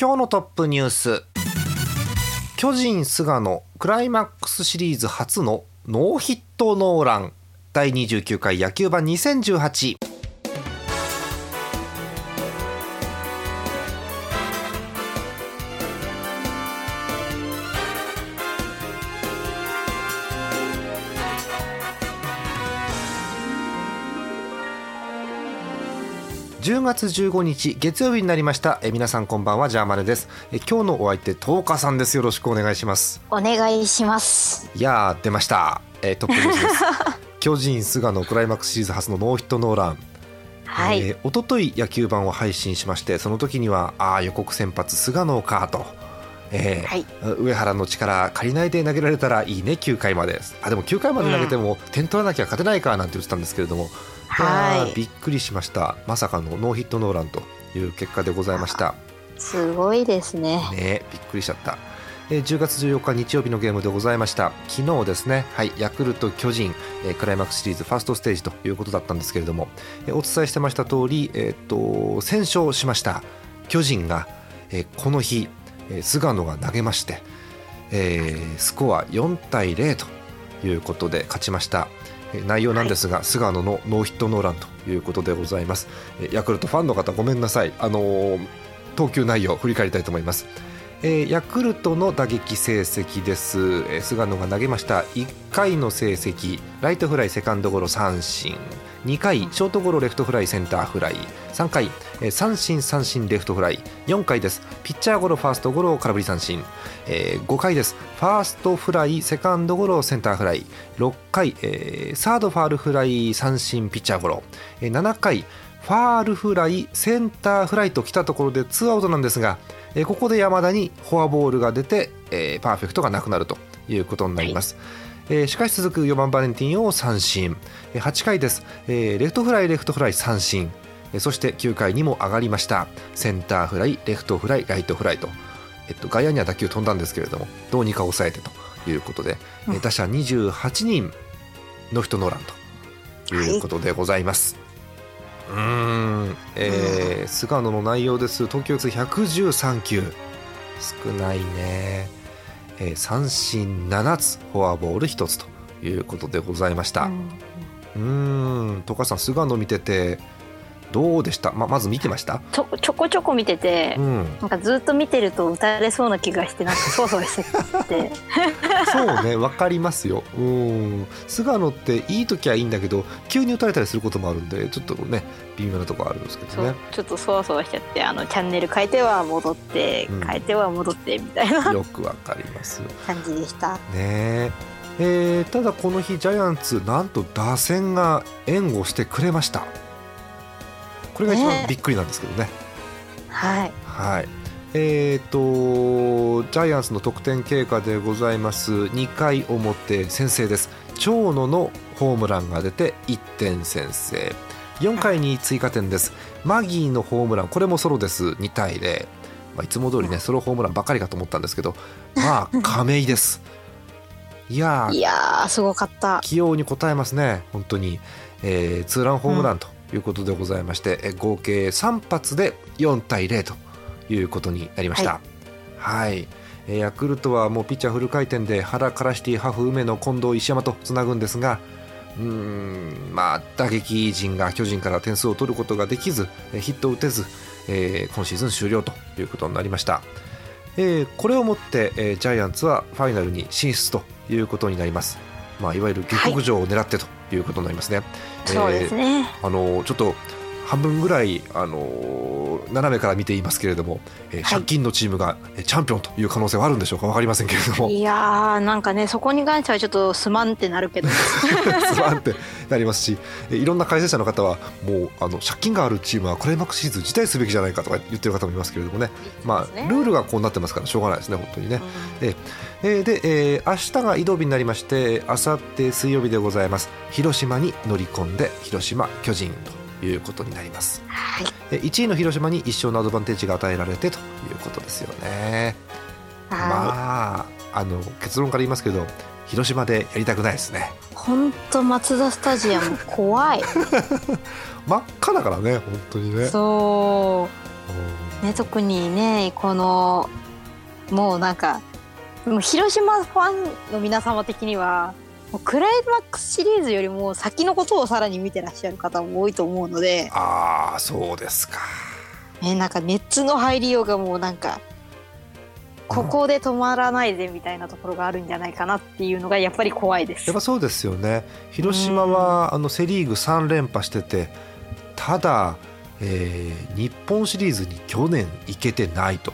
今日のトップニュース。巨人菅野クライマックスシリーズ初のノーヒットノーラン。第29回野球盤2018月15日月曜日になりました。え皆さんこんばんは。ジャーマネです。え今日のお相手トーカさんです。よろしくお願いします。お願いします。いやー出ました。えトップニュースです。巨人菅野クライマックスシリーズ初のノーヒットノーラン。はい、えー、一昨日野球盤を配信しましてその時にはああ予告先発菅野かと、えーはい。上原の力借りないで投げられたらいいね。9回まで。あでも9回まで投げても点取らなきゃ勝てないかなんて言ってたんですけれども、はい。ーびっくりしました。まさかのノーヒットノーランという結果でございました。すごいですね。ねびっくりしちゃった。えー10月14日日曜日のゲームでございました。昨日ですね、はい、ヤクルト、巨人、えークライマックスシリーズファーストステージということだったんですけれども、えーお伝えしてました通り、えーっと先勝しました。巨人が、えーこの日、えー菅野が投げまして、えースコア4対0ということで勝ちました。えー内容なんですが、菅野のノーヒットノーランということでございます。えーヤクルトファンの方ごめんなさい。あのー投球内容を振り返りたいと思います。えーヤクルトの打撃成績です、えー菅野が投げました。1回の成績。ライトフライセカンドゴロ三振。2回ショートゴロレフトフライセンターフライ。3回、えー三振三振レフトフライ。4回です。ピッチャーゴロファーストゴロ空振り三振、えー5回です。ファーストフライセカンドゴロセンターフライ。6回、えーサードファールフライ三振ピッチャーゴロ、えー7回ファールフライセンターフライと来たところでツーアウトなんですが、えーここで山田にフォアボールが出て、えーパーフェクトがなくなるということになります。えーしかし続く4番バレンティンを三振。えー8回です、えーレフトフライレフトフライ三振。えーそして9回にも上がりました。センターフライレフトフライライトフライと、えっと、外野には打球飛んだんですけれどもどうにか抑えてということで、えーうん打者28人ノーヒットノーランということでございます。うーん、えー菅野の内容です。投球数113球。少ないね、えー三振7つ。フォアボール1つということでございました。うん、とかさん菅野見ててどうでした、ままず見てました？ちょちょこちょこ見ててう、ん。なんかずっと見てると打たれそうな気がしてなんかそわそわしてて。そうねわかりますよ。うん。菅野っていい時はいいんだけど急に打たれたりすることもあるんでちょっとね微妙なところあるんですけどね。ちょっとそわそわしちゃってあのチャンネル変えては戻って、うん。変えては戻ってみたいな。よくわかります。感じでした。ね。ええーただこの日ジャイアンツなんと打線が援護してくれましたこれが一番ね。びっくりなんですけどね。はい。はい。えー、とジャイアンツの得点経過でございます。2回表先制です。長野のホームランが出て1点先制。4回に追加点です。マギーのホームランこれもソロです。2対0、まあ、いつも通りねソロホームランばかりかと思ったんですけどまあ 亀井です。いやーいやーすごかった。起用に応えますね。本当に、えーツーランホームランということでございまして、えー合計3発で4対0ということになりました。はい、えーヤクルトはもうピッチャーフル回転で原カラシティハフ梅野近藤石山とつなぐんですがうーんまあ打撃陣が巨人から点数を取ることができずえーヒットを打てず、えー今シーズン終了ということになりました、えーこれをもって、えージャイアンツはファイナルに進出ということになります、まあ、いわゆる下克上を狙ってということになりますね、そうですね。あのちょっと半分ぐらいあの斜めから見ていますけれども、えーはい。借金のチームがえーチャンピオンという可能性はあるんでしょうか？分かりませんけれども。いやーなんかねそこに関してはちょっとすまんってなるけど。すまんってなりますしいろんな解説者の方はもうあの借金があるチームはクライマックスシリーズ辞退すべきじゃないかとか言ってる方もいますけれどもね、まあ、ルールがこうなってますからしょうがないですね、本当にね。でえで、えー、明日が移動日になりましてあさって水曜日でございます。広島に乗り込んで広島巨人ということになります、はい、1位の広島に一生のアドバンテージが与えられてということですよね。まああの結論から言いますけど広島でやりたくないですね。本当マツダスタジアム怖い。真っ赤だからね本当にね。そう。ね特にねこのもうなんかもう広島ファンの皆様的にはもうクライマックスシリーズよりも先のことをさらに見てらっしゃる方も多いと思うのでああそうですか。ねなんか熱の入りようがもうなんかここで止まらないぜみたいなところがあるんじゃないかなっていうのがやっぱり怖いです。やっぱそうですよね。広島はあのセ・リーグ3連覇しててただ、えー、日本シリーズに去年行けてないと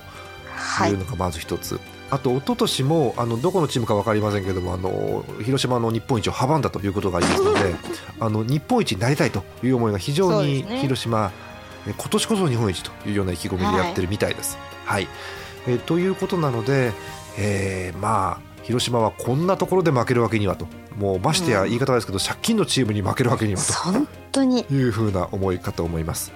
いうのがまず一つ、はい、あと一昨年もあのどこのチームか分かりませんけれどもあの広島の日本一を阻んだということがありますのであの日本一になりたいという思いが非常に広島、ね、今年こそ日本一というような意気込みでやってるみたいです。はい、はい。えー、ということなので、えー、まあ広島はこんなところで負けるわけにはと。もうましてや言い方ですけど、うん、借金のチームに負けるわけにはと。本当に。いうふうな思いかと思います。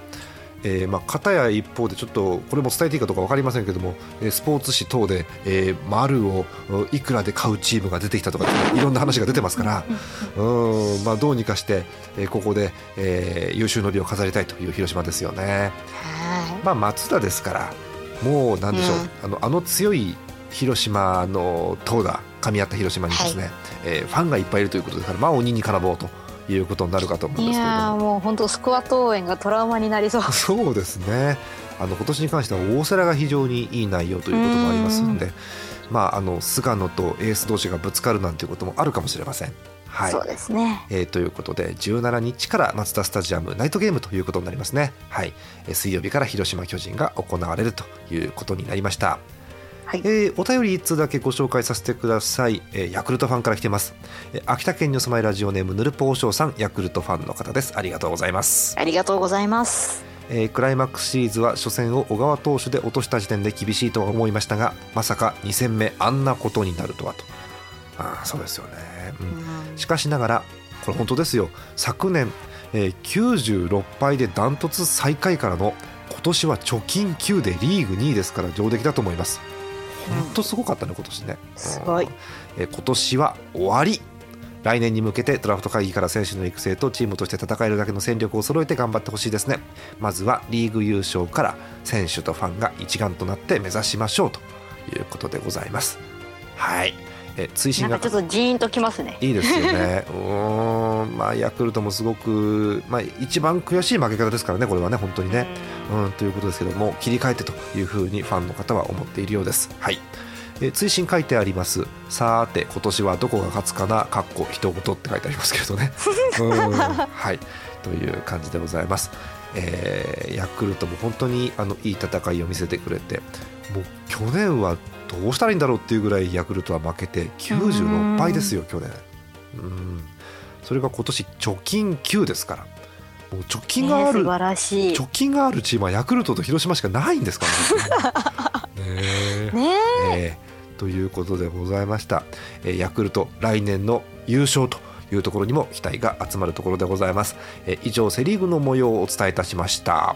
えーまあ、片や一方でちょっとこれも伝えていいかどうか分かりませんけどもスポーツ紙等で、えー、丸をいくらで買うチームが出てきたとか いろんな話が出てますからうん、まあ、どうにかして、えー、ここで、えー、優秀の美を飾りたいという広島ですよね。まあ、松田ですからもうなんでしょう、うん、あのあの強い広島の投打噛み合った広島にですね、はい、えー、ファンがいっぱいいるということですからまあ鬼に絡ぼうということになるかと思うんですけどいやもう本当スクワット応援がトラウマになりそう。そうですね。あの今年に関しては大瀬良が非常にいい内容ということもありますんでまあ、あの菅野とエース同士がぶつかるなんていうこともあるかもしれません。はい、そうですね、えー、ということで17日からマツダスタジアムナイトゲームということになりますね、はい。えー、水曜日から広島巨人が行われるということになりました。はい、えー、お便り1通だけご紹介させてください、えー、ヤクルトファンから来てます、えー、秋田県にお住まいラジオネームヌルポーショーさんヤクルトファンの方です。ありがとうございます。ありがとうございます。えー、クライマックスシリーズは初戦を小川投手で落とした時点で厳しいと思いましたがまさか2戦目あんなことになるとはと。あそうですよね、うん、しかしながらこれ本当ですよ。昨年、えー、96敗でダントツ最下位からの今年は貯金9でリーグ2位ですから上出来だと思います本当すごかったね今年ね、すごい、えー、今年は終わり。来年に向けてドラフト会議から選手の育成とチームとして戦えるだけの戦力を揃えて頑張ってほしいですね。まずはリーグ優勝から選手とファンが一丸となって目指しましょうということでございます。はいえ追伸が。ちょっとジーンときますね。いいですよね。うんまあヤクルトもすごく、まあ、一番悔しい負け方ですからねこれはね本当にね。うん。ということですけども切り替えてというふうにファンの方は思っているようです。はい。え追伸書いてあります。さて今年はどこが勝つかなかっこ一言って書いてありますけどね。はい。という感じでございます、えー、ヤクルトも本当にあのいい戦いを見せてくれてもう去年はどうしたらいいんだろうっていうぐらいヤクルトは負けて96敗ですよ去年。うん。それが今年貯金9ですから。もう貯金がある、貯金があるチームはヤクルトと広島しかないんですから。ね ねねえ。ー、ということでございました、えー、ヤクルト来年の優勝というところにも期待が集まるところでございます、えー、以上セ・リーグの模様をお伝えいたしました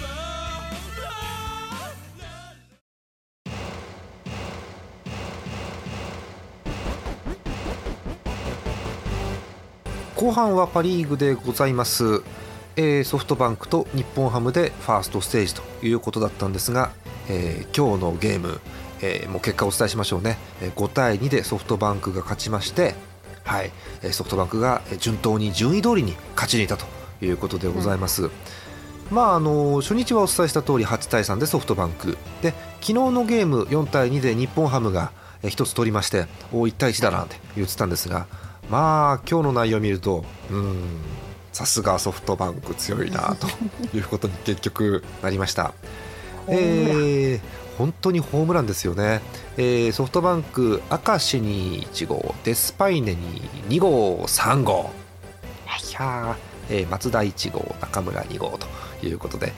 後半はパ・リーグでございます、えー、ソフトバンクと日本ハムでファーストステージということだったんですが、えー、今日のゲーム、えー、もう結果をお伝えしましょうね。5対2でソフトバンクが勝ちましてはい、ソフトバンクが順当に順位通りに勝ち抜いたということでございます。うん。まあ、あの初日はお伝えした通り8対3でソフトバンク。で昨日のゲーム4対2で日本ハムが1つ取りましてお1対1だなんて言ってたんですがまあ今日の内容を見るとうんさすがソフトバンク強いなということに結局なりました。えー、本当にホームランですよね、えー、ソフトバンク明石に1号デスパイネに2号3号。いやえー、松田1号中村2号ということで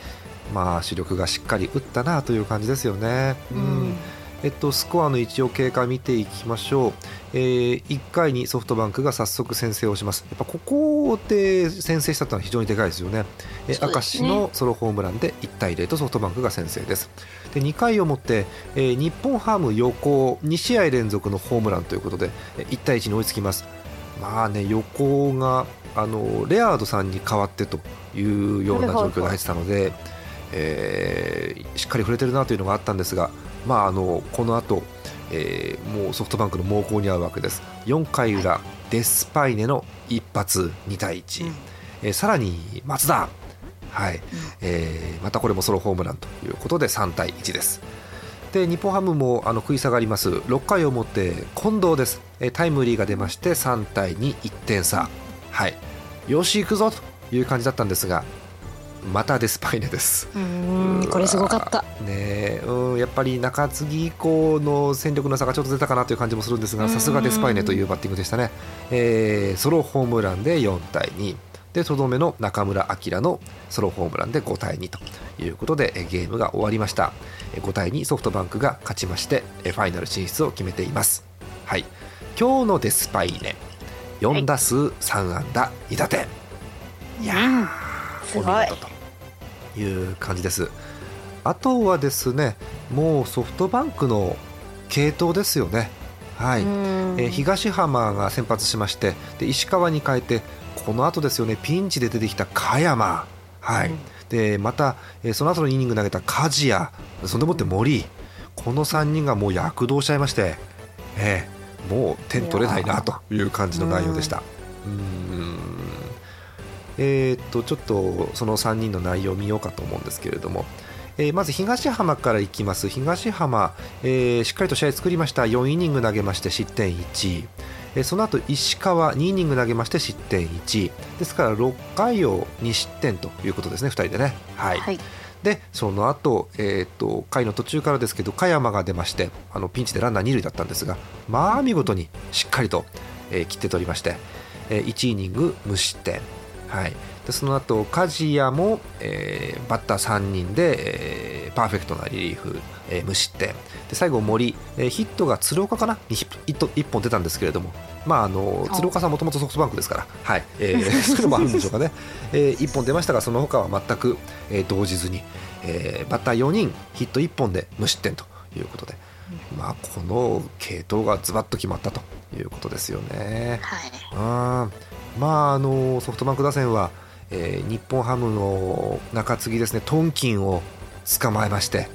まあ主力がしっかり打ったなという感じですよね。うん、うんえっと、スコアの一応経過見ていきましょう、えー、1回にソフトバンクが早速先制をします。やっぱここで先制したというのは非常にでかいですよね。え明石のソロホームランで1対0とソフトバンクが先制です。で2回をもって、えー、日本ハム横2試合連続のホームランということで1対1に追いつきます。まあね横があのレアードさんに代わってというような状況で入ってたので、えー、しっかり触れてるなというのがあったんですがまあ、あのこの後、えー、もうソフトバンクの猛攻に遭うわけです。4回裏、デスパイネの一発2対1、うん、えー、さらに松田、はい。えー、またこれもソロホームランということで3対1です。で日本ハムもあの食い下がります。6回をもって近藤です、えー、タイムリーが出まして3対21点差、はい、よし行くぞという感じだったんですがまたデスパイネです。うんこれすごかった。ねうんやっぱり中継ぎ以降の戦力の差がちょっと出たかなという感じもするんですがさすがデスパイネというバッティングでしたね、えー、ソロホームランで4対2でとどめの中村晃のソロホームランで5対2ということでゲームが終わりました。5対2ソフトバンクが勝ちましてファイナル進出を決めています。はい。今日のデスパイネ4打数3安打2打点いやー、すごい。という感じです。あとはですねもうソフトバンクの系統ですよね。はい、えー、東浜が先発しましてで石川に変えてこの後ですよねピンチで出てきた加山、はい、うん、でまた、えー、その後のイニング投げた梶谷。そんでもって森。この3人がもう躍動しちゃいまして、えー、もう点取れないなという感じの内容でした。うんえー、っとちょっとその3人の内容を見ようかと思うんですけれども、えー、まず東浜からいきます。東浜、えー、しっかりと試合作りました。4イニング投げまして失点1、えー、その後石川2イニング投げまして失点1ですから6回を2失点ということですね2人でね。はい、はい。でその後、えーと、回の途中からですけど加山が出ましてあのピンチでランナー二塁だったんですがまあ見事にしっかりと、えー、切って取りまして、えー、1イニング無失点はい、でその後梶谷も、えー、バッター3人で、えー、パーフェクトなリリーフ、えー、無失点。で最後森、えー、ヒットが鶴岡かな？に 1, 1本出たんですけれども、まあ、あの鶴岡さんもともとソフトバンクですから、はい。えー、そういうのもあるんでしょうかね、えー、1本出ましたがその他は全く、えー、動じずに、えー、バッター4人ヒット1本で無失点ということで。まあ、この系統がズバッと決まったということですよね。はい、まあ、あのソフトバンク打線は、えー、日本ハムの中継ぎですねトンキンを捕まえまして、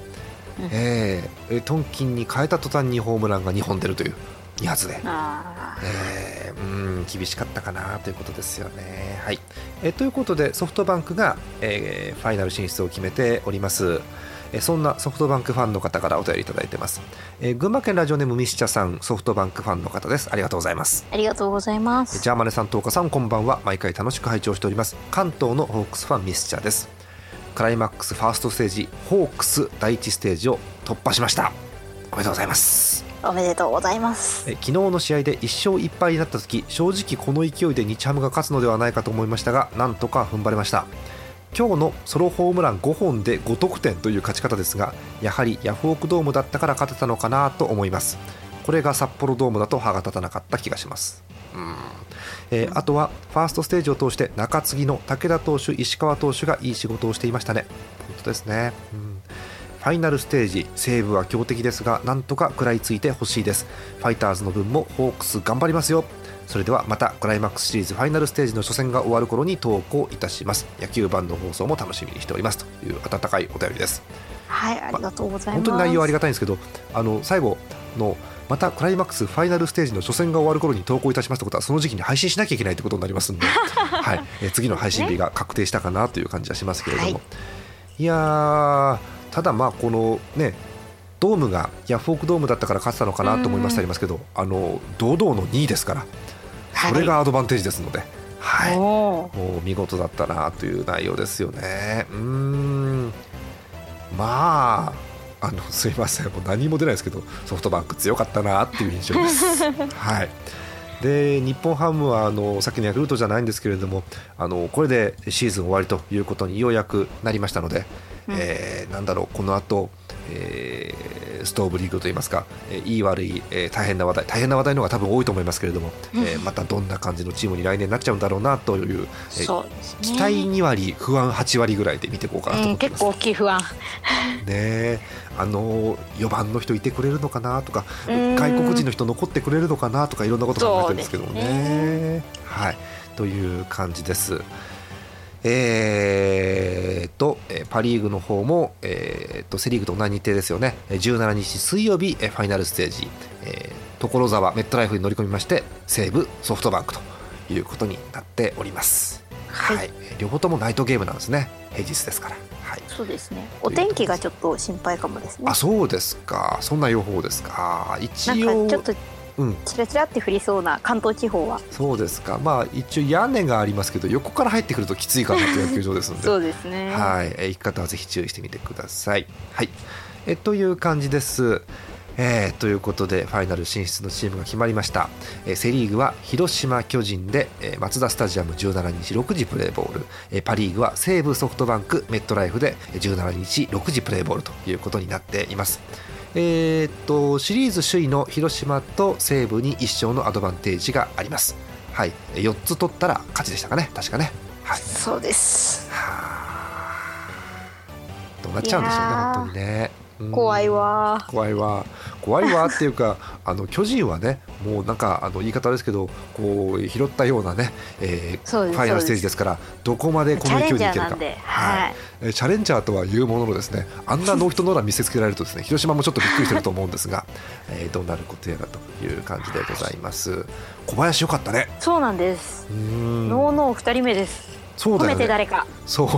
うん、えー、トンキンに変えた途端にホームランが2本出るという2発で、えー、うん厳しかったかなということですよね。はいえー、ということでソフトバンクが、えー、ファイナル進出を決めております。えそんなソフトバンクファンの方からお便りいただいてます、えー、群馬県ラジオネームミスチャさんソフトバンクファンの方です。ありがとうございます。ありがとうございます。ジャーマネさんと岡さんこんばんは。毎回楽しく拝聴しております。関東のホークスファンミスチャです。クライマックスファーストステージホークス第一ステージを突破しました。おめでとうございます。おめでとうございます。え昨日の試合で1勝1敗になった時正直この勢いで日ハムが勝つのではないかと思いましたがなんとか踏ん張れました今日のソロホームラン5本で5得点という勝ち方ですがやはりヤフオクドームだったから勝てたのかなと思います。これが札幌ドームだと歯が立たなかった気がします。うん。えー、あとはファーストステージを通して中継ぎの武田投手、石川投手がいい仕事をしていましたね。本当ですね、うん、ファイナルステージ西武は強敵ですがなんとか食らいついてほしいです。ファイターズの分もホークス頑張りますよ。それではまたクライマックスシリーズファイナルステージの初戦が終わる頃に投稿いたします。野球版の放送も楽しみにしておりますという温かいお便りです。はいありがとうございます、本当に内容ありがたいんですけどあの最後のまたクライマックスファイナルステージの初戦が終わる頃に投稿いたしますということはその時期に配信しなきゃいけないということになりますので、はい、え次の配信日が確定したかなという感じはしますけれども、はいい、やーただまあこのねドームがヤフオクドームだったから勝ってたのかなと思いましてありますけどあの堂々の2位ですからはい。それがアドバンテージですので、はい、もう見事だったなという内容ですよね。うーん。まああのすいません。もう何も出ないですけどソフトバンク強かったなっていう印象です。はい。で日本ハムはあのさっきのヤクルトじゃないんですけれどもあのこれでシーズン終わりということにようやくなりましたので、うん。えーなんだろうこの後、えーストーブリーグといいますか、えーいい悪い、えー大変な話題大変な話題の方が多分多いと思いますけれども、えーまたどんな感じのチームに来年なっちゃうんだろうなという、えーね。期待2割不安8割ぐらいで見ていこうかなとうん、思ってます、結構大きい不安。ねあの4番の人いてくれるのかなとかうん。外国人の人残ってくれるのかなとかいろんなこと考えてるんですけどもそうね。はい。という感じです。えー、とえーパ・リーグの方も、えー、とセ・リーグと同じ日程ですよね。えー17日水曜日えーファイナルステージ、えー所沢メットライフに乗り込みまして西武ソフトバンクということになっております。はい。えー両方ともナイトゲームなんですね。平日ですから。はい。そうですね。お天気がちょっと心配かもですね。あそうですか。そんな予報ですか。なん一か応ちょっとうん。チラチラって降りそうな関東地方は。そうですか。まあ一応屋根がありますけど横から入ってくるときついかなという野球場ですので。そうですね。はい、えー行き方はぜひ注意してみてください。はい、えという感じです。えーということでファイナル進出のチームが決まりました、えーセ・リーグは広島、巨人で、えーマツダスタジアム17日6時プレーボール、えーパ・リーグは西武ソフトバンクメットライフでえー17日6時プレーボールということになっています。えーっとシリーズ首位の広島と西武に1勝のアドバンテージがあります。はい、4つ取ったら勝ちでしたかね、確かね。はい、そうです。はあ。どうなっちゃうんでしょうね本当にね、うん怖いわ。怖いわ。怖いわっていうか あの巨人はねもうなんかあの言い方ですけどこう拾ったようなね、えーファイナルステージですからどこまでこの勢いでいけるか。はい。チャレンジャーとはいうもののですねあんなノーヒットノーラン見せつけられるとですね広島もちょっとびっくりしてると思うんですが、えーどうなることやらという感じでございます。小林よかったね。そうなんです。うーん。ノーノー二人目ですそうだよね。誰か。そう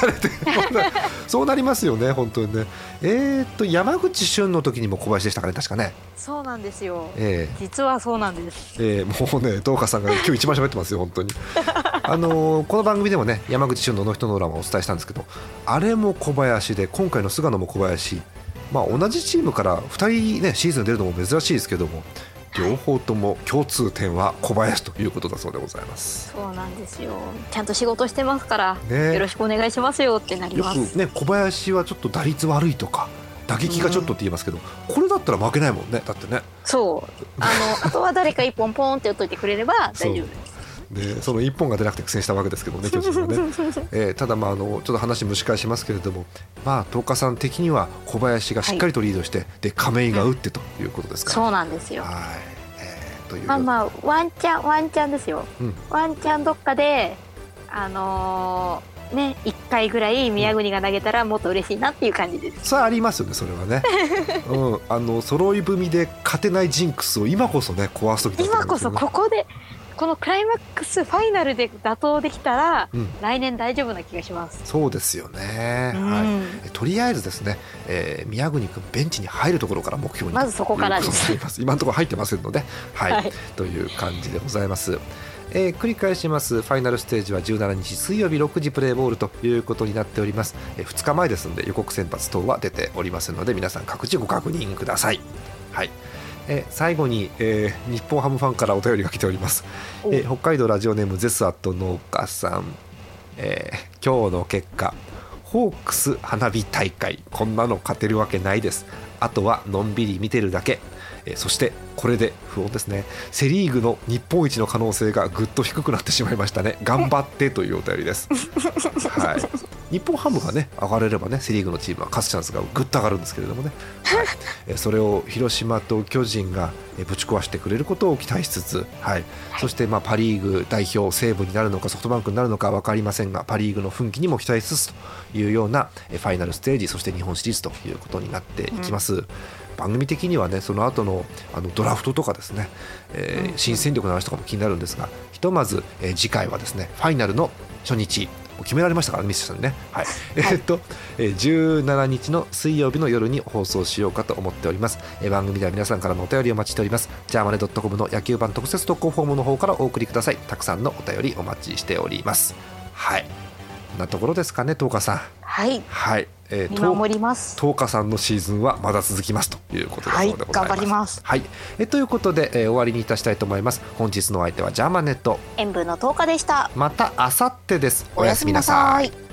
誰で そうなりますよね本当にね。えー、っと山口俊の時にも小林でしたかね確かね。そうなんですよ。え実はそうなんです。ええーもうね、東花さんが 今日一番喋ってますよ、本当に。あのーこの番組でもね、山口俊のノーヒットノーランをお伝えしたんですけど、あれも小林で、今回の菅野も小林、まあ、同じチームから2人ね、シーズン出るのも珍しいですけども、両方とも共通点は小林ということだそうでございます。そうなんですよ。ちゃんと仕事してますから、ね。よろしくお願いしますよってなりよます。くね、小林はちょっと打率悪いとか、打撃がちょっとって言いますけど、これだったら負けないもんね、だってね。そう。あのあとは誰か一本ポンって打っといてくれれば大丈夫でその1本が出なくて苦戦したわけですけどね、巨人はね。えーただ、まあ、あのちょっと話蒸し返しますけれども、まあ、東花さん的には小林がしっかりとリードして、で亀井が打ってということですか。ら。そうなんですよ。はい。えーという。まあまあワンチャンワンチャンですよ。うん。ワンチャンどっかであのーね1回ぐらい宮国が投げたらもっと嬉しいなっていう感じです。それはありますよね、それはね。うん、あの揃い踏みで勝てないジンクスを今こそね壊す時だと思今こそうんですよね。ここでこのクライマックスファイナルで打倒できたら、うん。来年大丈夫な気がします。そうですよね。うん。はい。えとりあえずですね、えー宮国君ベンチに入るところから目標にまずそこからです。今のところ入ってませんので、はい、はい。という感じでございます。えー繰り返します。ファイナルステージは17日水曜日6時プレーボールということになっております、え2日前ですので予告先発等は出ておりませんので皆さん各自ご確認ください。はいえー最後に、えー日本ハムファンからお便りが来ております、お。えー北海道ラジオネームゼスアット農家さん、えー今日の結果ホークス花火大会。こんなの勝てるわけないです。あとはのんびり見てるだけえーそしてこれで不穏ですね。セ・リーグの日本一の可能性がぐっと低くなってしまいましたね。頑張ってというお便りです、はい、日本ハムがね上がれればねセ・リーグのチームは勝つチャンスがぐっと上がるんですけれどもね、はい、えーそれを広島と巨人がえーぶち壊してくれることを期待しつつ、はい、そしてまあパ・リーグ代表西武になるのかソフトバンクになるのか分かりませんがパ・リーグの奮起にも期待しつつというようなえーファイナルステージそして日本シリーズということになっていきます。番組的にはねその後のあのドラフトとかですね、えー新戦力の話とかも気になるんですがひとまず、えー次回はですねファイナルの初日決められましたからねミスさんにね。はい、えーっと、えー17日の水曜日の夜に放送しようかと思っております、えー番組では皆さんからのお便りをお待ちしております。ジャーマネドットコムの野球版特設投稿フォームの方からお送りください。たくさんのお便りお待ちしております。はい。こんなところですかね東花さん。はい。はい、えー見守ります東花さんのシーズンはまだ続きますということでございます。はい頑張りますはい、えということで、えー終わりにいたしたいと思います。本日のお相手はジャーマネット。塩分の10日でしたまた明後日です。おやすみなさい。